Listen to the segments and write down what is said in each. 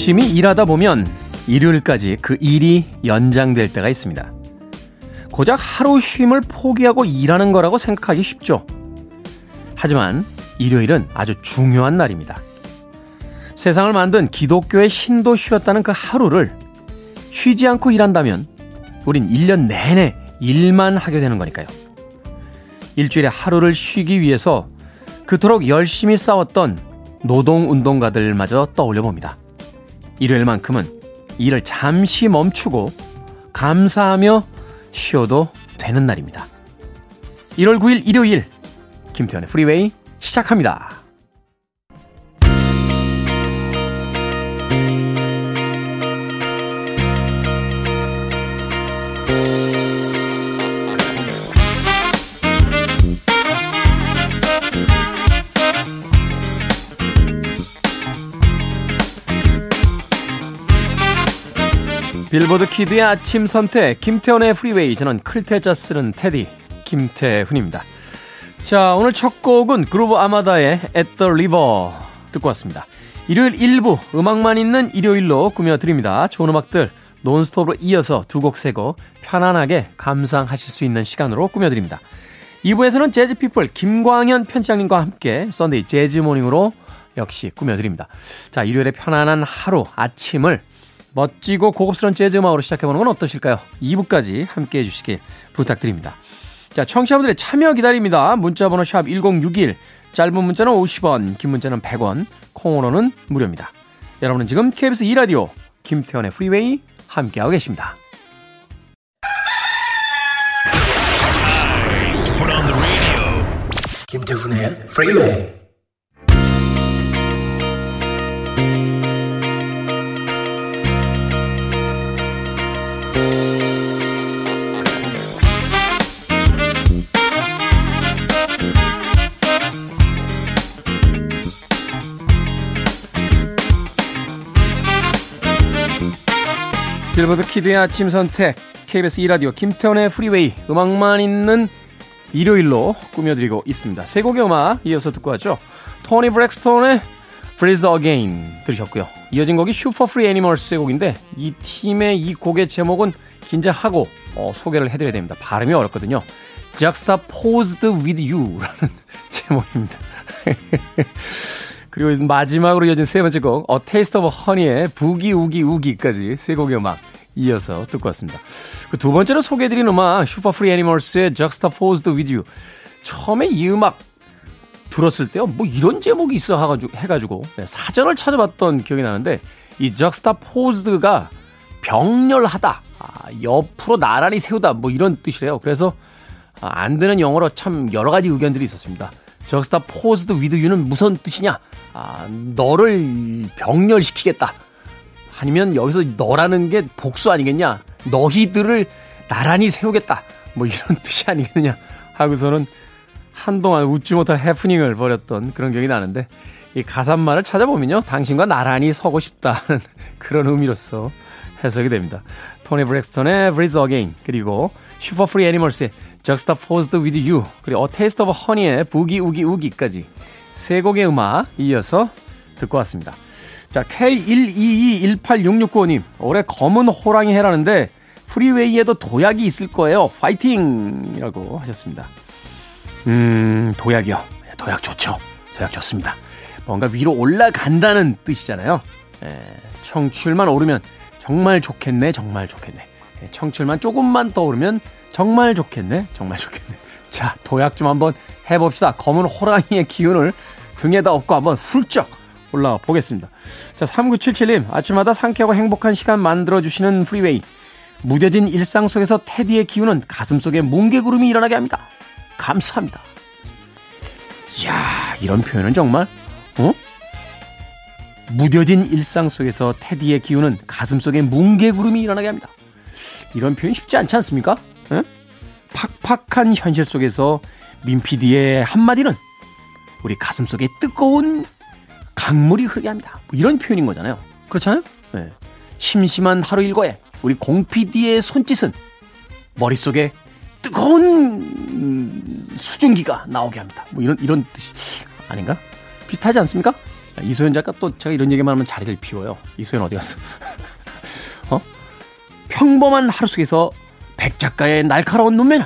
열심히 일하다 보면 일요일까지 그 일이 연장될 때가 있습니다. 고작 하루 쉼을 포기하고 일하는 거라고 생각하기 쉽죠. 하지만 일요일은 아주 중요한 날입니다. 세상을 만든 기독교의 신도 쉬었다는 그 하루를 쉬지 않고 일한다면 우린 1년 내내 일만 하게 되는 거니까요. 일주일에 하루를 쉬기 위해서 그토록 열심히 싸웠던 노동운동가들마저 떠올려 봅니다. 일요일만큼은 일을 잠시 멈추고 감사하며 쉬어도 되는 날입니다. 1월 9일 일요일 김태현의 프리웨이 시작합니다. 빌보드 키드의 아침 선택 김태훈의 프리웨이 저는 클 태자 쓰는 테디 김태훈입니다. 자 오늘 첫 곡은 그루브 아르마다의 At the River 듣고 왔습니다. 일요일 1부 음악만 있는 일요일로 꾸며드립니다. 좋은 음악들 논스톱으로 이어서 두 곡 세 곡 편안하게 감상하실 수 있는 시간으로 꾸며드립니다. 2부에서는 재즈피플 김광현 편집장님과 함께 Sunday Jazz Morning으로 역시 꾸며드립니다. 자 일요일의 편안한 하루 아침을 멋지고 고급스러운 재즈 음악으로 시작해보는 건 어떠실까요? 2부까지 함께 해 주시길 부탁드립니다. 자, 청취자분들의 참여 기다립니다. 문자번호 샵 1061, 짧은 문자는 50원, 긴 문자는 100원, 콩으로는 무료입니다. 여러분은 지금 KBS 2라디오 김태현의 프리웨이 함께하고 계십니다. 김태훈의 프리웨이 빌보드 키드의 아침 선택 KBS 2라디오 김태원의 프리웨이 음악만 있는 일요일로 꾸며드리고 있습니다. 세 곡의 음악 이어서 듣고 왔죠. 토니 브렉스톤의 Breathe Again 들으셨고요. 이어진 곡이 Super Furry Animals의 곡인데 이 팀의 이 곡의 제목은 긴장하고 어, 소개를 해드려야 됩니다. 발음이 어렵거든요. Juxtaposed with You라는 제목입니다. 그리고 마지막으로 이어진 세 번째 곡, A Taste of Honey의 Boogie Oogie Oogie까지 세 곡의 음악 이어서 듣고 왔습니다. 그 두 번째로 소개해드린 음악, Super Furry Animals의 Juxtaposed with You. 처음에 이 음악 들었을 때요, 뭐 이런 제목이 있어 해가지고, 해가지고 네, 사전을 찾아봤던 기억이 나는데, 이 Juxtaposed가 병렬하다, 아, 옆으로 나란히 세우다, 뭐 이런 뜻이래요. 그래서 아, 안 되는 영어로 참 여러 가지 의견들이 있었습니다. Juxtaposed with you는 무슨 뜻이냐? 아, 너를 병렬시키겠다. 아니면 여기서 너라는 게 복수 아니겠냐? 너희들을 나란히 세우겠다. 뭐 이런 뜻이 아니겠느냐 하고서는 한동안 웃지 못할 해프닝을 벌였던 그런 기억이 나는데 이 가사말을 찾아보면요. 당신과 나란히 서고 싶다는 그런 의미로서 해석이 됩니다. 토니 브렉스턴의 Breathe 그리고 Super Furry Animals의 Juxtaposed with You 그리고 A Taste of Honey의 Boogie Oogie Oogie까지 세 곡의 음악 이어서 듣고 왔습니다. 자, K122186695님, 올해 검은 호랑이 해라는데 프리웨이에도 도약이 있을 거예요. 파이팅! 이라고 하셨습니다. 음, 도약이요. 도약 좋죠. 도약 좋습니다. 뭔가 위로 올라간다는 뜻이잖아요. 에, 청출만 오르면 정말 좋겠네, 정말 좋겠네. 청출만 조금만 떠오르면 정말 좋겠네, 정말 좋겠네. 자, 도약 좀 한번 해봅시다. 검은 호랑이의 기운을 등에다 업고 한번 훌쩍 올라가 보겠습니다. 자, 3977님, 아침마다 상쾌하고 행복한 시간 만들어주시는 프리웨이. 무뎌진 일상 속에서 테디의 기운은 가슴 속에 뭉게구름이 일어나게 합니다. 감사합니다. 이야, 이런 표현은 정말, 어? 무뎌진 일상 속에서 테디의 기운은 가슴 속에 뭉게구름이 일어나게 합니다. 이런 표현 쉽지 않지 않습니까? 에? 팍팍한 현실 속에서 민피디의 한마디는 우리 가슴 속에 뜨거운 강물이 흐르게 합니다. 뭐 이런 표현인 거잖아요. 그렇잖아요? 네. 심심한 하루 일과에 우리 공피디의 손짓은 머릿속에 뜨거운 수증기가 나오게 합니다. 뭐 이런 이런 뜻이 아닌가? 비슷하지 않습니까? 이소연 작가 또 제가 이런 얘기만 하면 자리를 비워요. 이소연 어디 갔어? 어? 평범한 하루 속에서 백 작가의 날카로운 눈매는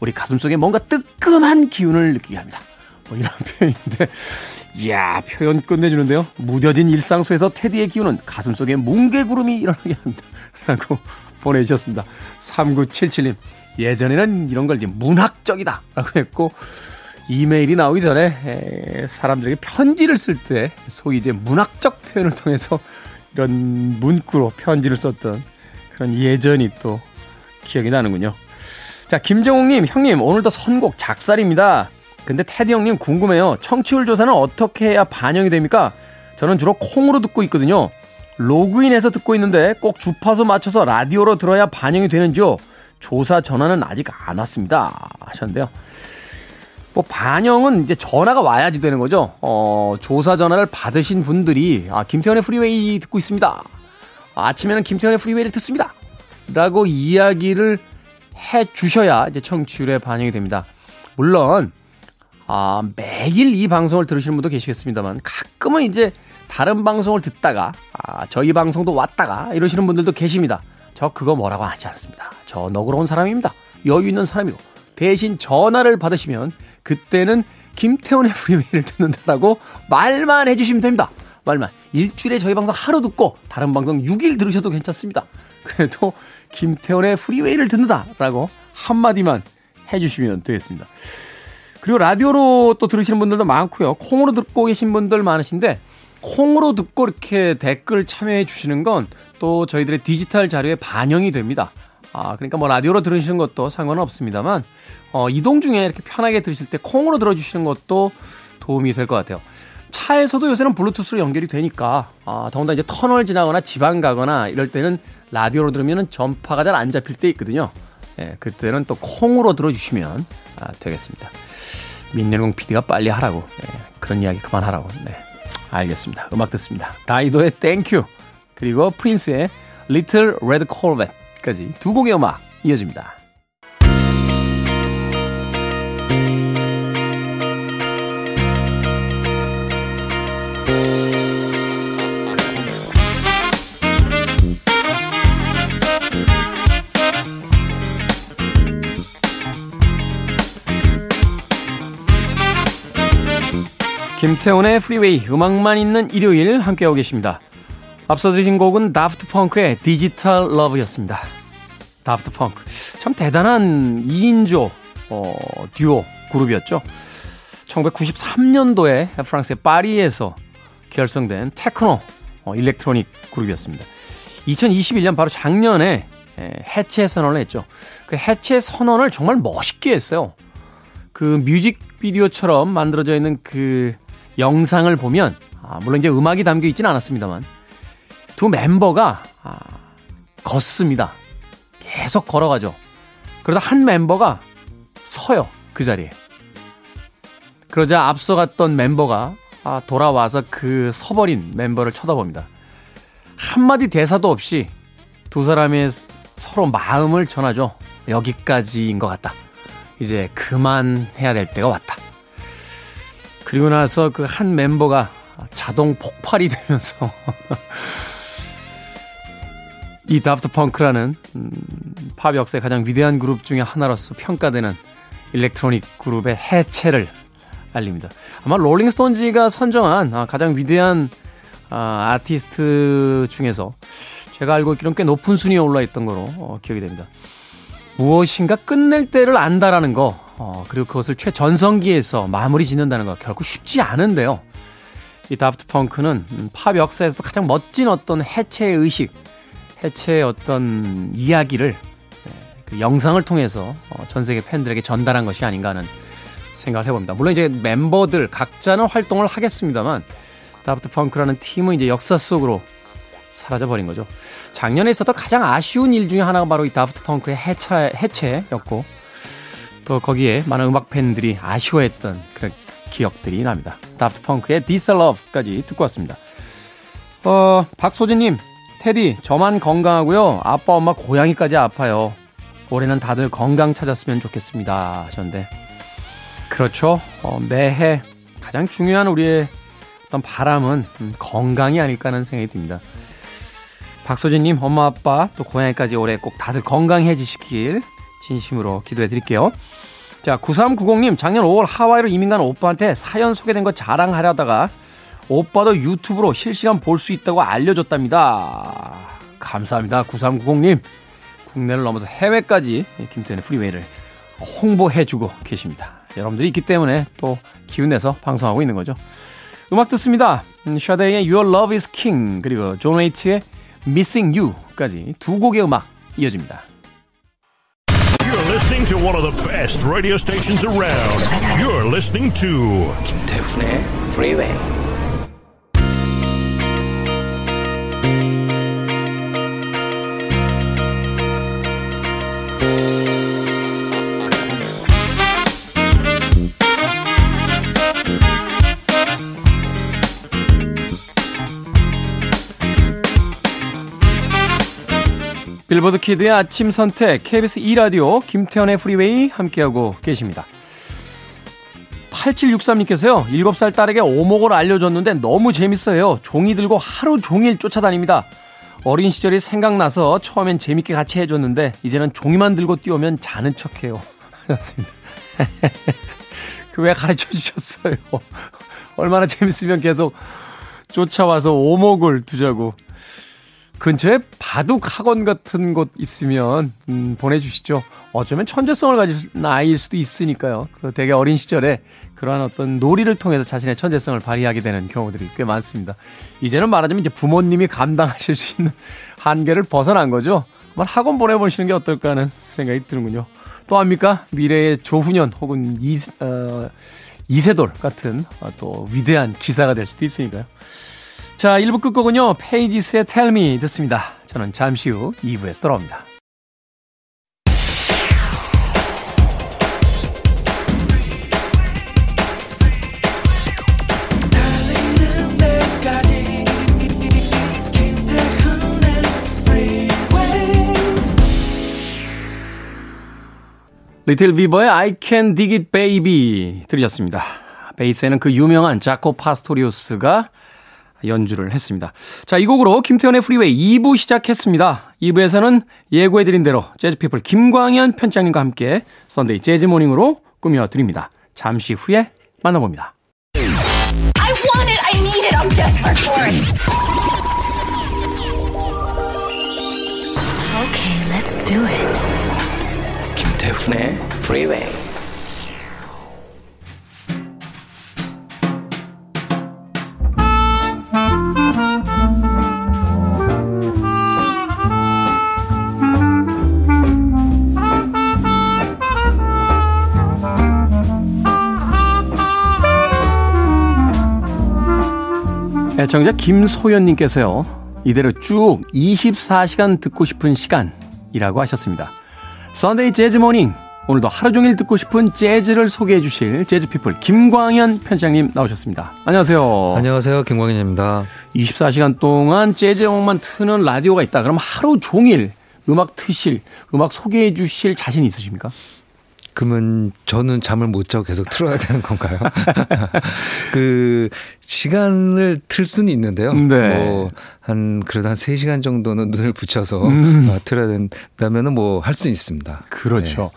우리 가슴 속에 뭔가 뜨끔한 기운을 느끼게 합니다. 뭐 이런 표현인데, 이야, 표현 끝내주는데요. 무뎌진 일상 속에서 테디의 기운은 가슴 속에 뭉게구름이 일어나게 합니다. 라고 보내주셨습니다. 3977님, 예전에는 이런 걸 이제 문학적이다. 라고 했고, 이메일이 나오기 전에 사람들에게 편지를 쓸 때 소위 이제 문학적 표현을 통해서 이런 문구로 편지를 썼던 그런 예전이 또 기억이 나는군요. 자, 김정욱님, 형님, 오늘도 선곡 작살입니다. 근데 테디 형님 궁금해요. 청취율 조사는 어떻게 해야 반영이 됩니까? 저는 주로 콩으로 듣고 있거든요. 로그인해서 듣고 있는데 꼭 주파수 맞춰서 라디오로 들어야 반영이 되는지요? 조사 전화는 아직 안 왔습니다. 하셨는데요. 뭐 반영은 이제 전화가 와야지 되는 거죠. 어, 조사 전화를 받으신 분들이 아, 김태훈의 프리웨이 듣고 있습니다. 아침에는 김태훈의 프리웨이를 듣습니다. 라고 이야기를 해 주셔야 이제 청취율에 반영이 됩니다. 물론 아, 매일 이 방송을 들으시는 분도 계시겠습니다만 가끔은 이제 다른 방송을 듣다가 아, 저희 방송도 왔다가 이러시는 분들도 계십니다. 저 그거 뭐라고 하지 않습니다. 저 너그러운 사람입니다. 여유 있는 사람이고 대신 전화를 받으시면 그때는 김태훈의 프리웨이를 듣는다라고 말만 해주시면 됩니다. 말만. 일주일에 저희 방송 하루 듣고 다른 방송 6일 들으셔도 괜찮습니다. 그래도 김태훈의 프리웨이를 듣는다라고 한마디만 해주시면 되겠습니다. 그리고 라디오로 또 들으시는 분들도 많고요. 콩으로 듣고 계신 분들 많으신데 콩으로 듣고 이렇게 댓글 참여해 주시는 건 또 저희들의 디지털 자료에 반영이 됩니다. 아, 그러니까 뭐 라디오로 들으시는 것도 상관은 없습니다만, 어, 이동 중에 이렇게 편하게 들으실 때 콩으로 들어주시는 것도 도움이 될 것 같아요. 차에서도 요새는 블루투스로 연결이 되니까, 아, 더군다나 이제 터널 지나거나 지방 가거나 이럴 때는 라디오로 들으면 전파가 잘 안 잡힐 때 있거든요. 예, 그때는 또 콩으로 들어주시면 아, 되겠습니다. 민nel공 PD가 빨리 하라고. 예, 그런 이야기 그만하라고. 네. 알겠습니다. 음악 듣습니다. 다이도의 Thank You 그리고 프린스의 Little Red Corvette까지 두 곡의 음악 이어집니다. 김태훈의 프리웨이 음악만 있는 일요일 함께하고 계십니다. 앞서 들으신 곡은 다프트 펑크의 Digital Love였습니다. 다프트 펑크 참 대단한 2인조 어, 듀오 그룹이었죠. 1993년도에 프랑스의 파리에서 결성된 테크노 어, electronic 그룹이었습니다. 2021년 바로 작년에 해체 선언을 했죠. 그 해체 선언을 정말 멋있게 했어요. 그 뮤직비디오처럼 만들어져 있는 그 영상을 보면 아, 물론 이제 음악이 담겨 있지는 않았습니다만 두 멤버가 아, 걷습니다. 계속 걸어가죠. 그러다 한 멤버가 서요 그 자리에. 그러자 앞서갔던 멤버가 아, 돌아와서 그 서버린 멤버를 쳐다봅니다. 한마디 대사도 없이 두 사람의 서로 마음을 전하죠. 여기까지인 것 같다. 이제 그만해야 될 때가 왔다. 그리고 나서 그 한 멤버가 자동 폭발이 되면서 이 다프트 펑크라는 음, 팝 역사의 가장 위대한 그룹 중의 하나로서 평가되는 일렉트로닉 그룹의 해체를 알립니다. 아마 롤링스톤지가 선정한 아, 가장 위대한 아, 아티스트 중에서 제가 알고 있기로는 꽤 높은 순위에 올라 있던 거로 어, 기억이 됩니다. 무엇인가 끝낼 때를 안다라는 거 어, 그리고 그것을 최전성기에서 마무리 짓는다는 거 결코 쉽지 않은데요. 이 다프트 펑크는 팝 역사에서도 가장 멋진 어떤 해체 의식, 해체의 어떤 이야기를 네, 그 영상을 통해서 어, 전 세계 팬들에게 전달한 것이 아닌가 하는 생각을 해봅니다. 물론 이제 멤버들 각자는 활동을 하겠습니다만 다프트 펑크라는 팀은 이제 역사 속으로 사라져버린 거죠. 작년에 있었던 가장 아쉬운 일 중에 하나가 바로 이 다프트 펑크의 해체, 해체였고 또 거기에 많은 음악 팬들이 아쉬워했던 그런 기억들이 납니다. 다프트 펑크의 This Love까지 듣고 왔습니다. 어, 박소진님, 테디, 저만 건강하고요. 아빠, 엄마, 고양이까지 아파요. 올해는 다들 건강 찾았으면 좋겠습니다. 하셨는데. 그렇죠. 어, 매해 가장 중요한 우리의 어떤 바람은 음, 건강이 아닐까 하는 생각이 듭니다. 박소진님, 엄마, 아빠, 또 고양이까지 올해 꼭 다들 건강해지시길 진심으로 기도해 드릴게요. 자, 9390님, 작년 5월 하와이로 이민 간 오빠한테 사연 소개된 거 자랑하려다가 오빠도 유튜브로 실시간 볼 수 있다고 알려줬답니다. 감사합니다. 9390님. 국내를 넘어서 해외까지 김태훈의 프리웨이를 홍보해주고 계십니다. 여러분들이 있기 때문에 또 기운내서 방송하고 있는 거죠. 음악 듣습니다. 음, 샤데이의 Your Love is King 그리고 존 웨이트의 Missing You까지 두 곡의 음악 이어집니다. listening to one of the best radio stations around. You're listening to Freeway. 빌보드 kid의 아침 선택 KBS 2라디오 김태훈의 프리웨이 함께하고 계십니다. 8763님께서요. 7살 딸에게 오목을 알려줬는데 너무 재밌어요. 종이 들고 하루 종일 쫓아다닙니다. 어린 시절이 생각나서 처음엔 재밌게 같이 해줬는데 이제는 종이만 들고 뛰어오면 자는 척해요. 그왜 가르쳐 주셨어요? 얼마나 재밌으면 계속 쫓아와서 오목을 두자고. 근처에 바둑 학원 같은 곳 있으면 음, 보내주시죠. 어쩌면 천재성을 가진 아이일 수도 있으니까요. 그 되게 어린 시절에 그러한 어떤 놀이를 통해서 자신의 천재성을 발휘하게 되는 경우들이 꽤 많습니다. 이제는 말하자면 이제 부모님이 감당하실 수 있는 한계를 벗어난 거죠. 한번 학원 보내보시는 게 어떨까 하는 생각이 드는군요. 또 합니까? 미래의 조훈현 혹은 이, 어, 이세돌 같은 어, 또 위대한 기사가 될 수도 있으니까요. 자, 1부 끝곡은요, 페이지스의 Tell Me 듣습니다. 저는 잠시 후 2부에서 돌아옵니다. 리틀 비버의 I Can Dig It Baby 들으셨습니다. 베이스에는 그 유명한 자코 파스토리우스가 연주를 했습니다. 자, 이 곡으로 김태훈의 프리웨이 2부 시작했습니다. 2부에서는 예고해드린 대로 재즈피플 김광현 편집장님과 함께 Sunday 재즈 morning으로 꾸며드립니다. 잠시 후에 만나봅니다. I want it. I need it. I'm desperate for it. Okay, let's do it. 김태훈의 Freeway. 애청자 김소연님께서요. 이대로 쭉 24시간 듣고 싶은 시간이라고 하셨습니다. Sunday 재즈 morning. 오늘도 하루 종일 듣고 싶은 재즈를 소개해 주실 재즈피플 김광현 편집장님 나오셨습니다. 안녕하세요. 안녕하세요. 김광현입니다. 24시간 동안 재즈 음악만 트는 라디오가 있다. 그럼 하루 종일 음악 트실, 음악 소개해 주실 자신 있으십니까? 그러면 저는 잠을 못 자고 계속 틀어야 되는 건가요? 그 시간을 틀 수는 있는데요. 네. 뭐한 그래도 한 3시간 정도는 눈을 붙여서 음. 어, 틀어야 된다면은 뭐 할수 있습니다. 그렇죠.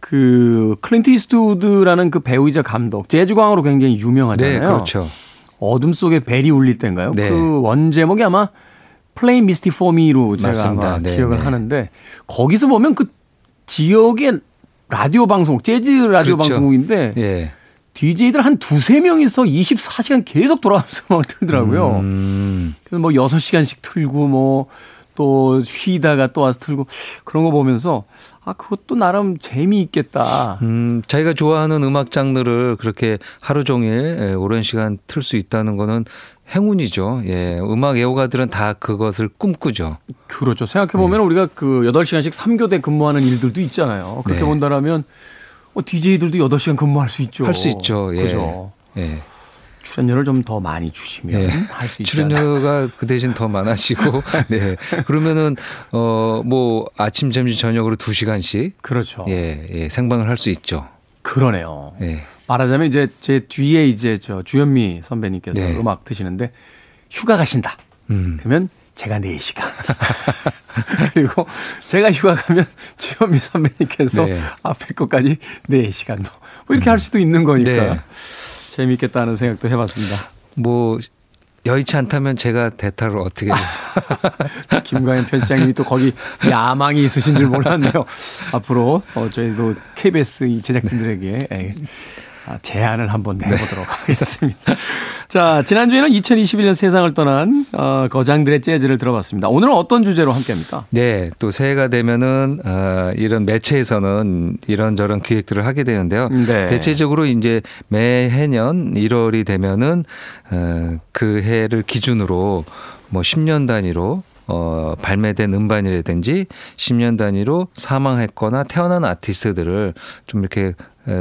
그 클린트 이스트우드라는 그 배우이자 감독 재즈 광으로 굉장히 네, 유명하잖아요. 네 그렇죠. 어둠 속에 벨이 울릴 때인가요? 네. 그 원 제목이 아마 Play Misty for Me로 제가 맞습니다. 아마 네, 기억을 네. 하는데 거기서 보면 그 지역의 라디오 방송, 재즈 라디오 그렇죠. 방송국인데 예. DJ들 한 두세 명이서 24시간 계속 돌아가면서 음악을 틀더라고요. 음, 그래서 뭐 6시간씩 틀고 뭐 또 쉬다가 또 와서 틀고 그런 거 보면서 아, 그것도 나름 재미있겠다. 음, 자기가 좋아하는 음악 장르를 그렇게 하루 종일 예, 오랜 시간 틀 수 있다는 거는 행운이죠. 예. 음악 애호가들은 다 그것을 꿈꾸죠. 그렇죠. 생각해보면 우리가 그 8시간씩 3교대 근무하는 일들도 있잖아요. 그렇게 네. 본다면 어, DJ들도 8시간 근무할 수 있죠. 할 수 있죠. 예. 그죠. 예. 출연료를 좀 더 많이 주시면 네. 할수 있잖아요. 출연료가 그 대신 더 많아지고, 네. 그러면은, 어, 뭐, 아침, 점심, 저녁으로 두 시간씩, 그렇죠. 예, 예, 생방을 할 수 있죠. 그러네요. 예. 말하자면 이제 제 뒤에 이제 저 주현미 선배님께서 네. 음악 드시는데 휴가 가신다. 음. 그러면 제가 4시간. 그리고 제가 휴가 가면 주현미 선배님께서 네. 앞에 것까지 4시간 뭐, 뭐 이렇게 할 수도 있는 거니까 네. 재미있겠다는 생각도 해봤습니다. 뭐 여의치 않다면 제가 대타를 어떻게 김광현 편집장님이 또 거기 야망이 있으신 줄 몰랐네요. 앞으로 어, 저희도 KBS 이 제작진들에게 예, 아, 제안을 한번 내보도록 하겠습니다. 자, 지난주에는 2021년 세상을 떠난 어, 거장들의 재즈를 들어봤습니다. 오늘은 어떤 주제로 함께 합니까? 네, 또 새해가 되면은 어, 이런 매체에서는 이런저런 기획들을 하게 되는데요. 네. 대체적으로 이제 매해년 1월이 되면은 어, 그 해를 기준으로 뭐 10년 단위로 어, 발매된 음반이라든지 10년 단위로 사망했거나 태어난 아티스트들을 좀 이렇게 에,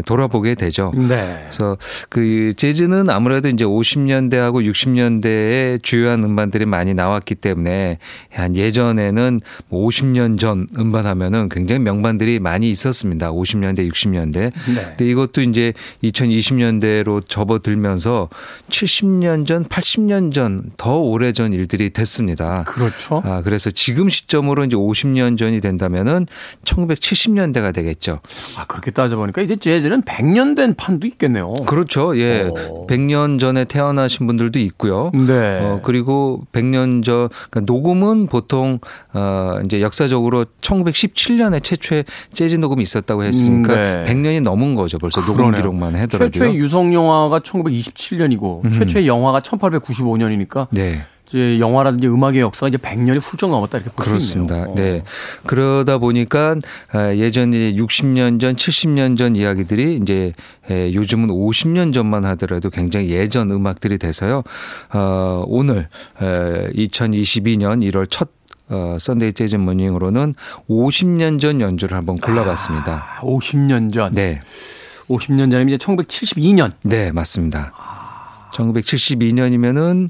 돌아보게 되죠. 네. 그래서 그 재즈는 아무래도 이제 50년대하고 60년대에 주요한 음반들이 많이 나왔기 때문에 한 예전에는 뭐 50년 전 음반 하면은 굉장히 명반들이 많이 있었습니다. 50년대, 60년대. 네. 근데 이것도 이제 2020년대로 접어들면서 70년 전, 80년 전, 더 오래 전 일들이 됐습니다. 그렇죠. 아, 그래서 지금 시점으로 이제 50년 전이 된다면은 1970년대가 되겠죠. 아, 그렇게 따져보니까 이제 재즈는 100년 된 판도 있겠네요. 그렇죠. 예. 오. 100년 전에 태어나신 분들도 있고요. 네. 어, 그리고 100년 전, 그러니까 녹음은 보통, 어, 이제 역사적으로 1917년에 최초의 재즈 녹음이 있었다고 했으니까 음, 네. 100년이 넘은 거죠. 벌써 녹음 그러네요. 기록만 하더라도요. 최초의 유성 영화가 1927년이고 최초의 영화가 1895년이니까 네. 이제 영화라든지 음악의 역사가 이제 100년이 훌쩍 넘었다 이렇게 볼수 그렇습니다. 어. 네. 그러다 보니까 아, 예전 에 60년 전, 70년 전 이야기들이 이제 에, 요즘은 50년 전만 하더라도 굉장히 예전 음악들이 돼서요. 어, 오늘 에, 2022년 1월 첫 어, Sunday 재즈 morning으로는 50년 전 연주를 한번 골라봤습니다. 아, 50년 전. 네. 50년 전이면 이제 1972년. 네, 맞습니다. 1972년이면은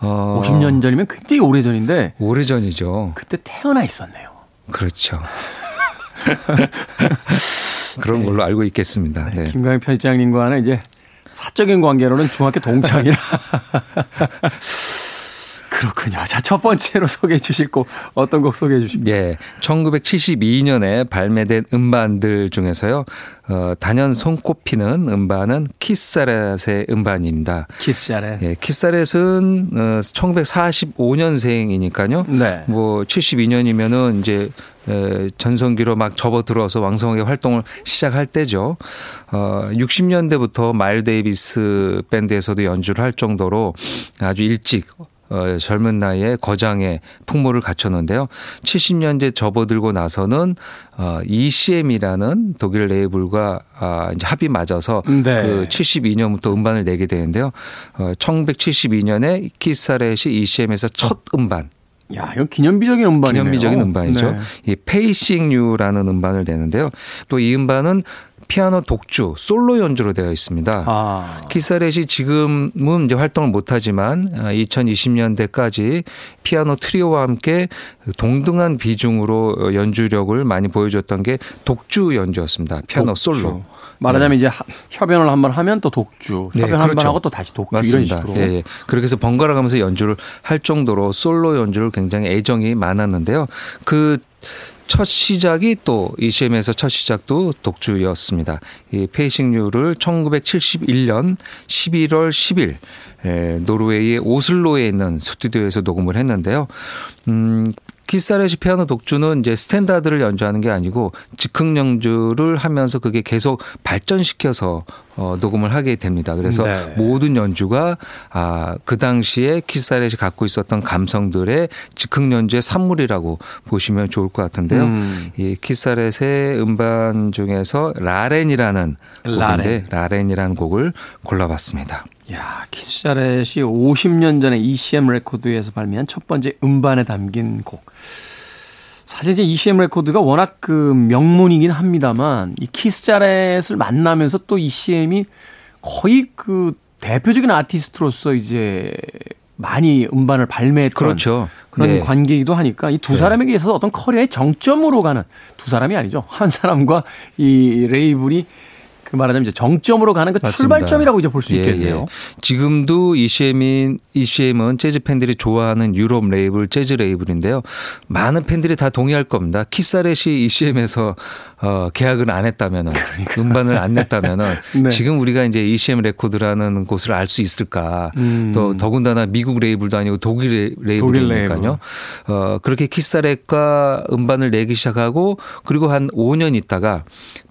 어, 50년 전이면 굉장히 오래 전인데 오래 전이죠. 그때 태어나 있었네요. 그렇죠. 그런 걸로 알고 있겠습니다. 네. 김광현 편집장님과는 이제 사적인 관계로는 중학교 동창이라. 그렇군요. 자, 첫 번째로 소개해 주실 곡 어떤 곡 소개해 주십니까? 예, 1972년에 발매된 음반들 중에서요, 어, 단연 손꼽히는 음반은 키사렛의 음반입니다. 키스잘에. 예, 키사렛은 어, 1945년생이니까요. 네. 뭐 72년이면은 이제 에, 전성기로 막 접어들어서 왕성하게 활동을 시작할 때죠. 어, 60년대부터 마일스 데이비스 밴드에서도 연주를 할 정도로 아주 일찍 어, 젊은 나이에 거장의 풍모를 갖췄는데요. 70년대 접어들고 나서는 어, ECM이라는 독일 레이블과 아, 이제 합이 맞아서 네. 그 72년부터 음반을 내게 되는데요. 어, 1972년에 키스 자렛이 ECM에서 첫 음반 야, 이건 기념비적인 음반이네요. 기념비적인 음반이죠. 네. 이 Facing You라는 음반을 내는데요. 또 이 음반은 피아노 독주 솔로 연주로 되어 있습니다. 아. 키스 자렛이 지금은 이제 활동을 못하지만 2020년대까지 피아노 트리오와 함께 동등한 비중으로 연주력을 많이 보여줬던 게 독주 연주였습니다. 피아노 독주. 솔로. 말하자면 이제 하- 협연을 한번 하면 또 독주, 네, 협연 한번 그렇죠. 하고 또 다시 독주 맞습니다. 이런 식으로. 예, 예. 그렇게 해서 번갈아 가면서 연주를 할 정도로 솔로 연주를 굉장히 애정이 많았는데요. 그 첫 시작이 또 ECM에서 첫 시작도 독주였습니다. 이 Facing You를 1971년 11월 10일 에, 노르웨이의 오슬로에 있는 스튜디오에서 녹음을 했는데요. 음, 키스 자렛이 피아노 독주는 이제 스탠다드를 연주하는 게 아니고 즉흥 연주를 하면서 그게 계속 발전시켜서 어, 녹음을 하게 됩니다. 그래서 네. 모든 연주가 아, 그 당시에 키스 자렛이 갖고 있었던 감성들의 즉흥 연주의 산물이라고 보시면 좋을 것 같은데요. 음. 이 키스 자렛의 음반 중에서 Lalene이라는 곡인데 Lalene. Lalene이라는 곡을 골라봤습니다. 야, 키스 자렛이 50년 전에 ECM 레코드에서 발매한 첫 번째 음반에 담긴 곡. 사실 이제 ECM 레코드가 워낙 그 명문이긴 합니다만 이 키스 자렛을 만나면서 또 ECM이 거의 그 대표적인 아티스트로서 이제 많이 음반을 발매했던 그렇죠. 그런 네. 관계이기도 하니까 이 두 사람에게 있어서 어떤 커리어의 정점으로 가는 두 사람이 아니죠. 한 사람과 이 레이블이 그 말하자면 이제 정점으로 가는 그 맞습니다. 출발점이라고 이제 볼수 예, 있겠네요. 예. 지금도 ECM인 ECM은 재즈 팬들이 좋아하는 유럽 레이블, 재즈 레이블인데요. 많은 팬들이 다 동의할 겁니다. 키스 자렛이 ECM에서 어, 계약을 안 했다면은 음반을 안 냈다면은 네. 지금 우리가 이제 ECM 레코드라는 곳을 알 수 있을까? 음. 또 더군다나 미국 레이블도 아니고 독일 레- 레이블이니까요. 어, 그렇게 키스 자렛과 음반을 내기 시작하고 그리고 한 5년 있다가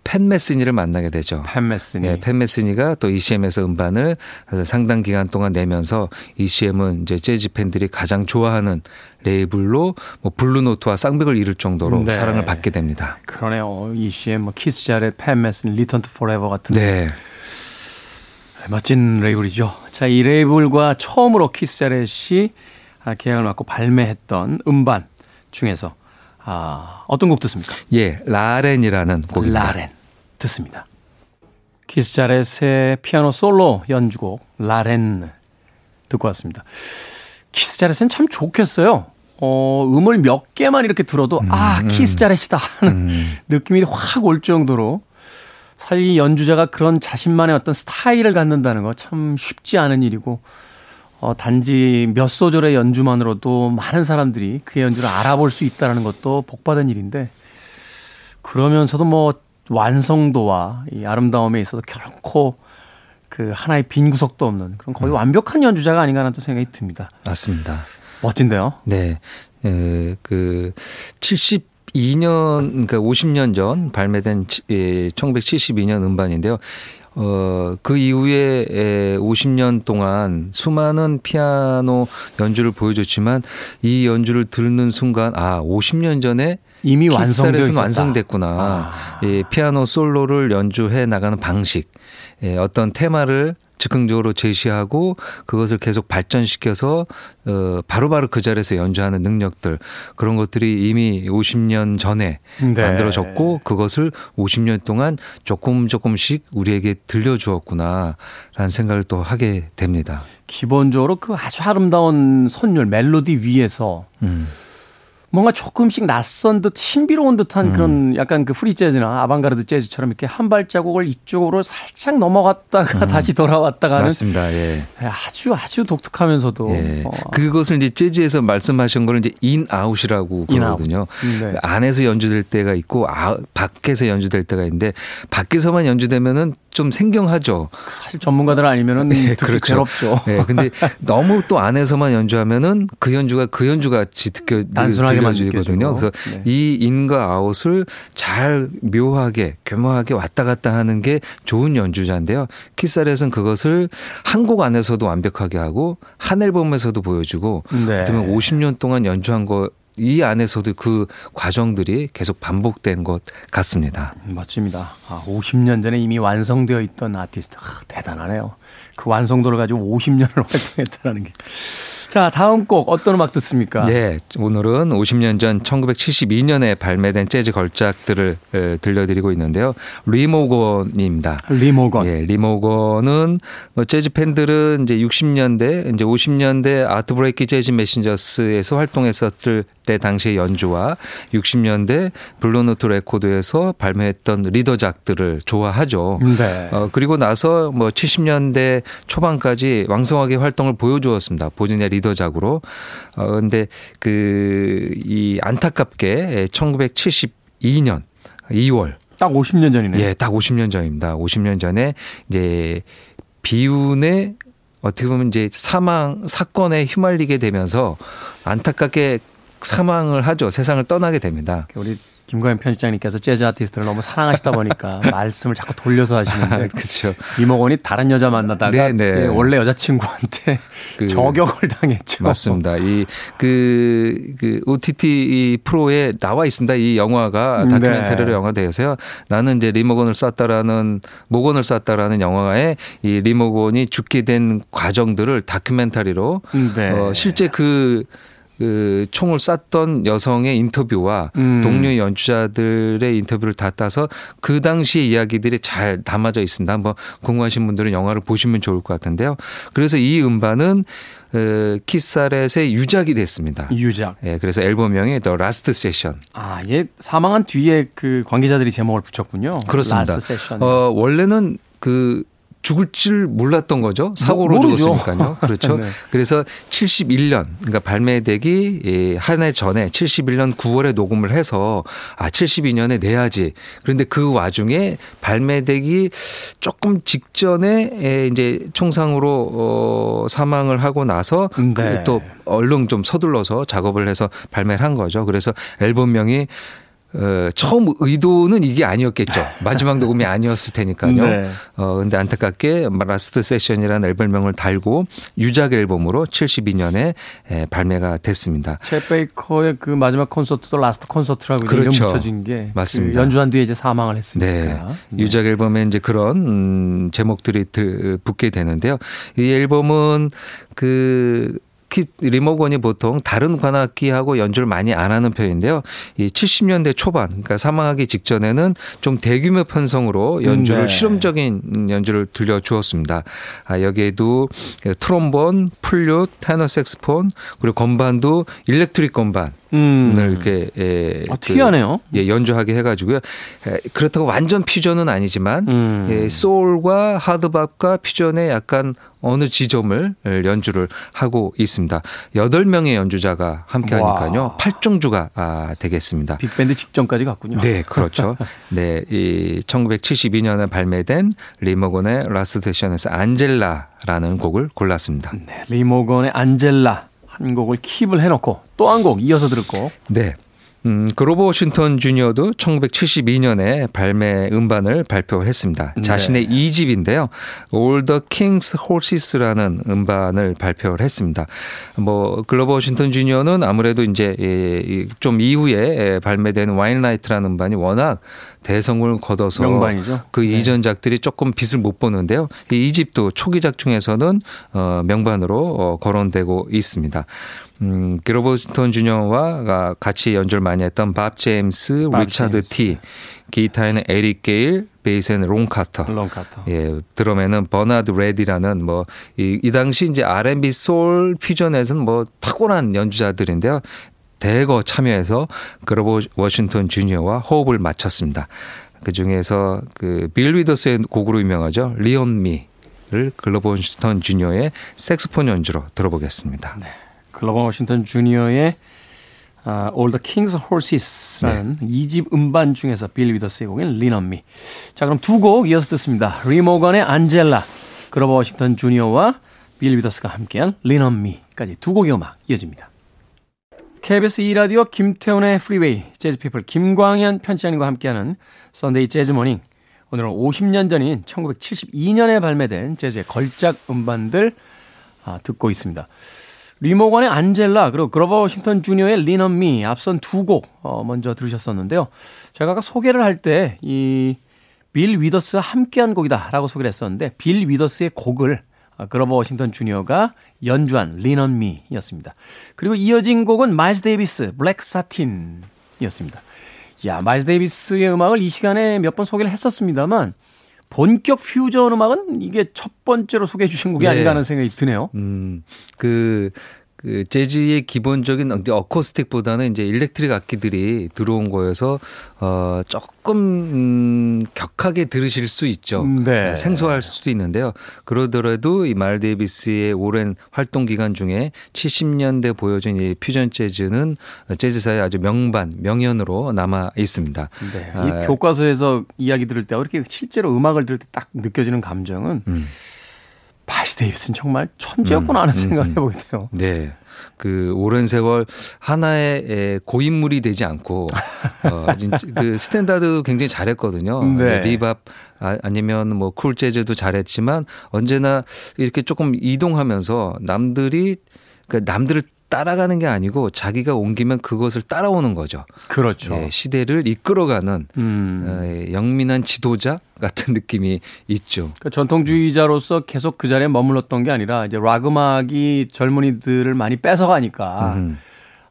팻 메시니를 만나게 되죠. 팻 메스니. 예, 팻 메시니가 또 ECM에서 음반을 상당 기간 동안 내면서 ECM은 이제 재즈 팬들이 가장 좋아하는 레이블로 뭐 블루노트와 쌍벽을 이룰 정도로 네. 사랑을 받게 됩니다. 그러네요. 이시의 뭐 키스 자렛, 팻 메스니, 리턴 투 포레버 같은 네. 멋진 레이블이죠. 자, 이 레이블과 처음으로 키스 자렛이 아, 계약을 맺고 발매했던 음반 중에서 아, 어떤 곡 듣습니까? 예, 라렌이라는 곡입니다. 라렌 듣습니다. 키스 자렛의 피아노 솔로 연주곡 라렌 듣고 왔습니다. 키스 자렛은 참 좋겠어요. 어, 음을 몇 개만 이렇게 들어도 아, 키스 자렛이다 하는 느낌이 확 올 정도로 사실 이 연주자가 그런 자신만의 어떤 스타일을 갖는다는 거 참 쉽지 않은 일이고 어, 단지 몇 소절의 연주만으로도 많은 사람들이 그의 연주를 알아볼 수 있다는 것도 복받은 일인데 그러면서도 뭐 완성도와 이 아름다움에 있어서 결코 그 하나의 빈 구석도 없는 그런 거의 완벽한 연주자가 아닌가라는 또 생각이 듭니다. 맞습니다. 멋진데요? 네. 에, 그 72년 그러니까 50년 전 발매된 치- 예, 1972년 음반인데요. 어, 그 이후에 에, 50년 동안 수많은 피아노 연주를 보여줬지만 이 연주를 듣는 순간 아, 50년 전에 이미 완성되어. 완성됐구나. 아. 예, 피아노 솔로를 연주해 나가는 방식, 예, 어떤 테마를 즉흥적으로 제시하고 그것을 계속 발전시켜서 어 바로바로 그 자리에서 연주하는 능력들 그런 것들이 이미 50년 전에 네. 만들어졌고 그것을 50년 동안 조금 조금씩 우리에게 들려주었구나라는 생각을 또 하게 됩니다. 기본적으로 그 아주 아름다운 선율 멜로디 위에서 음. 뭔가 조금씩 낯선 듯 신비로운 음. 듯한 그런 약간 그 프리 재즈나 아방가르드 재즈처럼 이렇게 한 발자국을 이쪽으로 살짝 넘어갔다가 다시 돌아왔다가 하는 음. 맞습니다. 예. 아주 아주 독특하면서도 예. 어, 그것을 이제 재즈에서 말씀하신 거를 이제 in out이라고 in out. 그러거든요. 네. 안에서 연주될 때가 있고 아, 밖에서 연주될 때가 있는데 밖에서만 연주되면은 좀 생경하죠. 사실 전문가들 아니면은 듣기 괴롭죠. 예. 근데 너무 또 안에서만 연주하면은 그 연주가 그 연주 같이 듣겨 단순하게 만 들려지거든요. 느껴지고. 그래서 네. 이 in과 out을 잘 묘하게 교묘하게 왔다 갔다 하는 게 좋은 연주자인데요. 키사렛은 그것을 한 곡 안에서도 완벽하게 하고 한 앨범에서도 보여주고 네. 그러면 50년 동안 연주한 거 이 안에서도 그 과정들이 계속 반복된 것 같습니다. 멋집니다. 아, 50년 전에 이미 완성되어 있던 아티스트. 아, 대단하네요. 그 완성도를 가지고 50년을 활동했다는 게. 자, 다음 곡 어떤 음악 듣습니까? 네, 오늘은 50년 전 1972년에 발매된 재즈 걸작들을 에, 들려드리고 있는데요. 리모건입니다. 리모건. 예, 리모건은 뭐 재즈 팬들은 이제 60년대, 이제 50년대 아트 블레이키 재즈 메신저스에서 활동했었을 때 당시의 연주와 60년대 블루노트 레코드에서 발매했던 리더작들을 좋아하죠. 네. 어, 그리고 나서 뭐 70년대 초반까지 왕성하게 활동을 보여주었습니다. 보즈니아 리더 작으로. 어, 근데 그 이 안타깝게 1972년 2월 딱 50년 전이네요. 예, 딱 50년 전입니다. 50년 전에 이제 비운의 어떻게 보면 이제 사망 사건에 휘말리게 되면서 안타깝게 사망을 하죠. 세상을 떠나게 됩니다. 우리 김광현 편집장님께서 재즈 아티스트를 너무 사랑하시다 보니까 말씀을 자꾸 돌려서 하시는데 그렇죠. 이모건이 다른 여자 만나다가 네, 네. 그 원래 여자친구한테 그- 저격을 당했죠. 맞습니다. 이그그 OTT 이 프로에 나와 있습니다. 이 영화가 네. 다큐멘터리로 영화되어서요. 나는 이제 리모건을 쐈다라는 모건을 쐈다라는 영화에 이 리모건이 죽게 된 과정들을 다큐멘터리로 네. 어, 실제 그 그 총을 쐈던 여성의 인터뷰와 음. 동료 연주자들의 인터뷰를 다 따서 그 당시의 이야기들이 잘 담아져 있습니다. 한번 궁금하신 분들은 영화를 보시면 좋을 것 같은데요. 그래서 이 음반은 어, 키스 자렛의 유작이 됐습니다. 유작. 예, 그래서 앨범명이 The Last Session. 아, 얘 사망한 뒤에 그 관계자들이 제목을 붙였군요. 그렇습니다. Last Session. 어, 원래는 그 죽을 줄 몰랐던 거죠. 사고로 모르죠. 죽었으니까요. 그렇죠. 네. 그래서 71년, 그러니까 발매되기 예, 한해 전에 71년 9월에 녹음을 해서 아 72년에 내야지. 그런데 그 와중에 발매되기 조금 직전에 예, 이제 총상으로 어, 사망을 하고 나서 네. 그또 얼른 좀 서둘러서 작업을 해서 발매를 한 거죠. 그래서 앨범명이 어, 처음 의도는 이게 아니었겠죠. 마지막 녹음이 아니었을 테니까요. 네. 어, 근데 안타깝게 Last Session이라는 앨범명을 달고 유작 앨범으로 72년에 에, 발매가 됐습니다. 챗 베이커의 그 마지막 콘서트도 Last Concert라고 그렇죠. 이름 붙여진 게 맞습니다. 그 연주한 뒤에 이제 사망을 했으니까. 네. 유작 앨범에 이제 그런 음, 제목들이 들, 붙게 되는데요. 이 앨범은 그 키- 리모건이 보통 다른 관악기하고 연주를 많이 안 하는 편인데요. 이 70년대 초반, 그러니까 사망하기 직전에는 좀 대규모 편성으로 연주를 네. 실험적인 연주를 들려주었습니다. 아, 여기에도 트롬본, 플룻, 테너 색스폰, 그리고 건반도 electric 건반. 음. 을 이렇게 예, 아, 특이하네요. 예, 연주하게 해가지고요. 에, 그렇다고 완전 퓨전은 아니지만 음. 예, 소울과 hard bop과 퓨전의 약간 어느 지점을 연주를 하고 있습니다. 여덟 명의 연주자가 함께 하니까요. 와. 팔중주가 아, 되겠습니다. 빅밴드 직전까지 갔군요. 네, 그렇죠. 네, 이 1972년에 발매된 리모건의 Last Session에서 안젤라라는 곡을 골랐습니다. 네, 리모건의 안젤라 한 곡을 keep을 해놓고 또 한 곡 이어서 들을 곡. 네. 음, 그로버 워싱턴 주니어도 1972년에 발매 음반을 발표를 했습니다. 네. 자신의 2집인데요. All the King's Horses라는 음반을 발표를 했습니다. 뭐 그로버 워싱턴 주니어는 아무래도 이제 예, 이좀 이후에 발매된 Winelight라는 음반이 워낙 대성을 거둬서 명반이죠. 그 네. 이전 작들이 조금 빛을 못 보는데요. 이 2집도 초기 작 중에서는 어, 명반으로 어, 거론되고 있습니다. 음, 그로버 워싱턴 주니어와 같이 연주를 많이 했던 밥 제임스, 밥 리차드 제임스. 티, 기타에는 에릭 게일, 베이스에는 론 카터. 론 카터. 예, 드럼에는 버나드 퍼디라는 뭐, 이, 이 당시 이제 R&B 소울 퓨전에서는 뭐 탁월한 연주자들인데요. 대거 참여해서 그로버 워싱턴 주니어와 호흡을 맞췄습니다. 그 중에서 그 빌 위더스의 곡으로 유명하죠. Lean on Me를 그로버 워싱턴 주니어의 색소폰 연주로 들어보겠습니다. 그로버 워싱턴 주니어의 아, All the King's Horses라는 네. 이 2집 음반 중에서 빌 위더스의 곡인 on Me. 자, 그럼 두 곡 이어서 듣습니다. 리모건의 안젤라, 그로버 워싱턴 주니어와 빌 위더스가 함께한 on Me까지 두 곡의 음악 이어집니다. KBS 2라디오 김태훈의 프리웨이, 재즈피플 김광현 편집장님과 함께하는 Sunday Jazz Morning. 오늘은 50년 전인 1972년에 발매된 재즈의 걸작 음반들 아, 듣고 있습니다. 리모건의 안젤라 그리고 그로버 워싱턴 주니어의 Lean on Me 앞선 두 곡 어, 먼저 들으셨었는데요. 제가 아까 소개를 할 때 이 빌 위더스와 함께한 곡이다라고 소개를 했었는데 빌 위더스의 곡을 아, 그로버 워싱턴 주니어가 연주한 Lean on Me였습니다. 그리고 이어진 곡은 마일스 데이비스 Black Satin이었습니다. 야, 마일스 데이비스의 음악을 이 시간에 몇 번 소개를 했었습니다만 본격 퓨전 음악은 이게 첫 번째로 소개해 주신 곡이 네. 아닌가 하는 생각이 드네요. 음, 그, 그 재즈의 기본적인 어코스틱보다는 이제 일렉트릭 악기들이 들어온 거여서 어 조금 음, 격하게 들으실 수 있죠. 네. 생소할 수도 있는데요. 그러더라도 이 말 데이비스의 오랜 활동 기간 중에 70년대 보여준 이 퓨전 재즈는 재즈사의 아주 명반 명연으로 남아 있습니다. 네. 아, 이 교과서에서 이야기 들을 때 이렇게 실제로 음악을 들을 때 딱 느껴지는 감정은 음. 마일스 데이비스는 정말 천재였구나 하는 생각을 해보게 돼요. 네. 그 오랜 세월 하나의 에, 고인물이 되지 않고 어 그 스탠다드 굉장히 잘했거든요. 네. 비밥 아, 아니면 뭐 쿨 재즈도 잘했지만 언제나 이렇게 조금 이동하면서 남들이 그 남들을 따라가는 게 아니고 자기가 옮기면 그것을 따라오는 거죠. 그렇죠. 예, 시대를 이끌어가는 음. 어, 영민한 지도자 같은 느낌이 있죠. 그 전통주의자로서 계속 그 자리에 머물렀던 게 아니라 이제 락 음악이 젊은이들을 많이 뺏어가니까 음.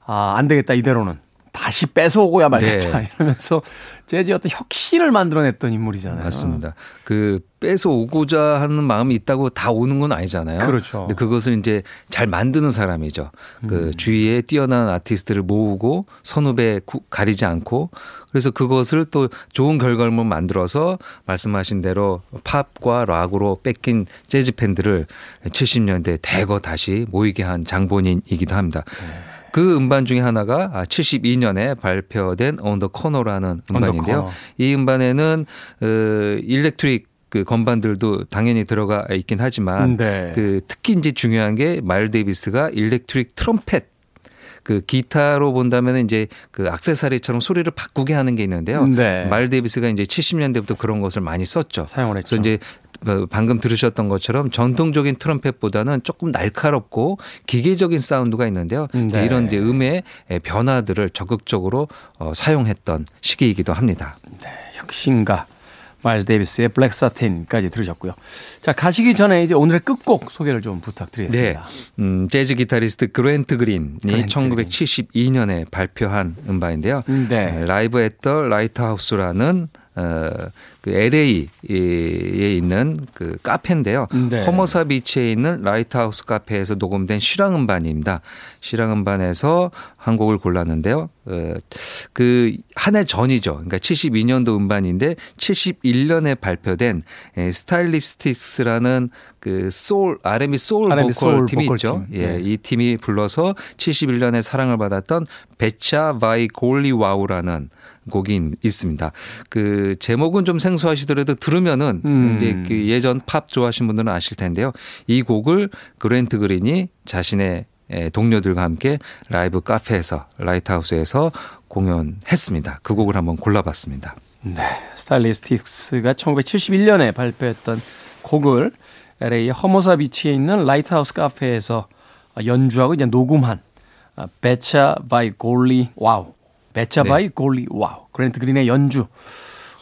아, 안 되겠다, 이대로는. 다시 뺏어오고야 말겠다. 네. 이러면서 재즈의 어떤 혁신을 만들어냈던 인물이잖아요. 맞습니다. 그 뺏어 오고자 하는 마음이 있다고 다 오는 건 아니잖아요. 그렇죠. 근데 그것을 이제 잘 만드는 사람이죠. 그 음. 주위에 뛰어난 아티스트를 모으고 선후배 구- 가리지 않고 그래서 그것을 또 좋은 결과물 만들어서 말씀하신 대로 팝과 락으로 뺏긴 재즈 팬들을 70년대 대거 다시 모이게 한 장본인이기도 합니다. 네. 그 음반 중에 하나가 72년에 발표된 On the Corner라는 음반인데요. 이 음반에는 어, electric 그 건반들도 당연히 들어가 있긴 하지만 네. 그 특히 이제 중요한 게 마일스 데이비스가 electric 트럼펫 그 기타로 본다면 이제 그 악세사리처럼 소리를 바꾸게 하는 게 있는데요. 네. 마일스 데이비스가 이제 70년대부터 그런 것을 많이 썼죠. 사용을 했죠. 그래서 이제 어, 방금 들으셨던 것처럼 전통적인 트럼펫보다는 조금 날카롭고 기계적인 사운드가 있는데요. 네. 이런 이제 음의 변화들을 적극적으로 어, 사용했던 시기이기도 합니다. 혁신가 마일스 데이비스의 Black Satin까지 들으셨고요. 자, 가시기 전에 이제 오늘의 끝곡 소개를 좀 네. 부탁드리겠습니다. 음, 재즈 기타리스트 그랜트 그린이 그랜트 1972년에 발표한 음반인데요. 네. Live at the Lighthouse라는 어, 그 LA에 있는 그 카페인데요. 네. 허모사 비치에 있는 라이트하우스 카페에서 녹음된 실황 음반입니다. 실황 음반에서 한 곡을 골랐는데요. 어, 그 한 해 전이죠. 그러니까 72년도 음반인데 71년에 발표된 에, 스타일리스틱스라는 그 소울 R&B 소울 R&B 보컬 소울 팀이 보컬 있죠. 팀. 예, 네. 이 팀이 불러서 71년에 사랑을 받았던 Betcha by Golly, Wow라는 곡이 있습니다. 그 제목은 좀 생소 하시더라도 들으면은 음. 이제 그 예전 팝 좋아하시는 분들은 아실 텐데요. 이 곡을 그랜트 그린이 자신의 에, 동료들과 함께 라이브 카페에서 라이트하우스에서 공연했습니다. 그 곡을 한번 골라봤습니다. 네. 스타일리스틱스가 1971년에 발표했던 곡을 LA 허모사 비치에 있는 라이트하우스 카페에서 연주하고 이제 녹음한 아, Betcha by Golly, Wow. Betcha 네. by Golly, Wow. 그랜트 그린의 연주.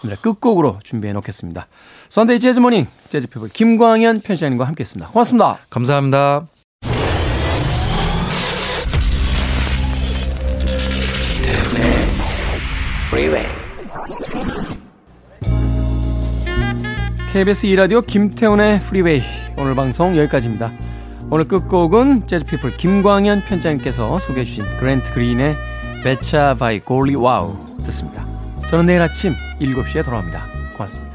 오늘의 끝곡으로 준비해 놓겠습니다. Sunday Jazz Morning 재즈 피플 김광현 편집장님과 함께 했습니다. 고맙습니다. 감사합니다. KBS 2라디오 김태훈의 프리웨이 오늘 방송 여기까지입니다. 오늘 끝곡은 재즈피플 김광현 편집장님께서 소개해 주신 그랜트 그린의 Betcha by Golly, Wow 듣습니다. 저는 내일 아침 7시에 돌아옵니다. 고맙습니다.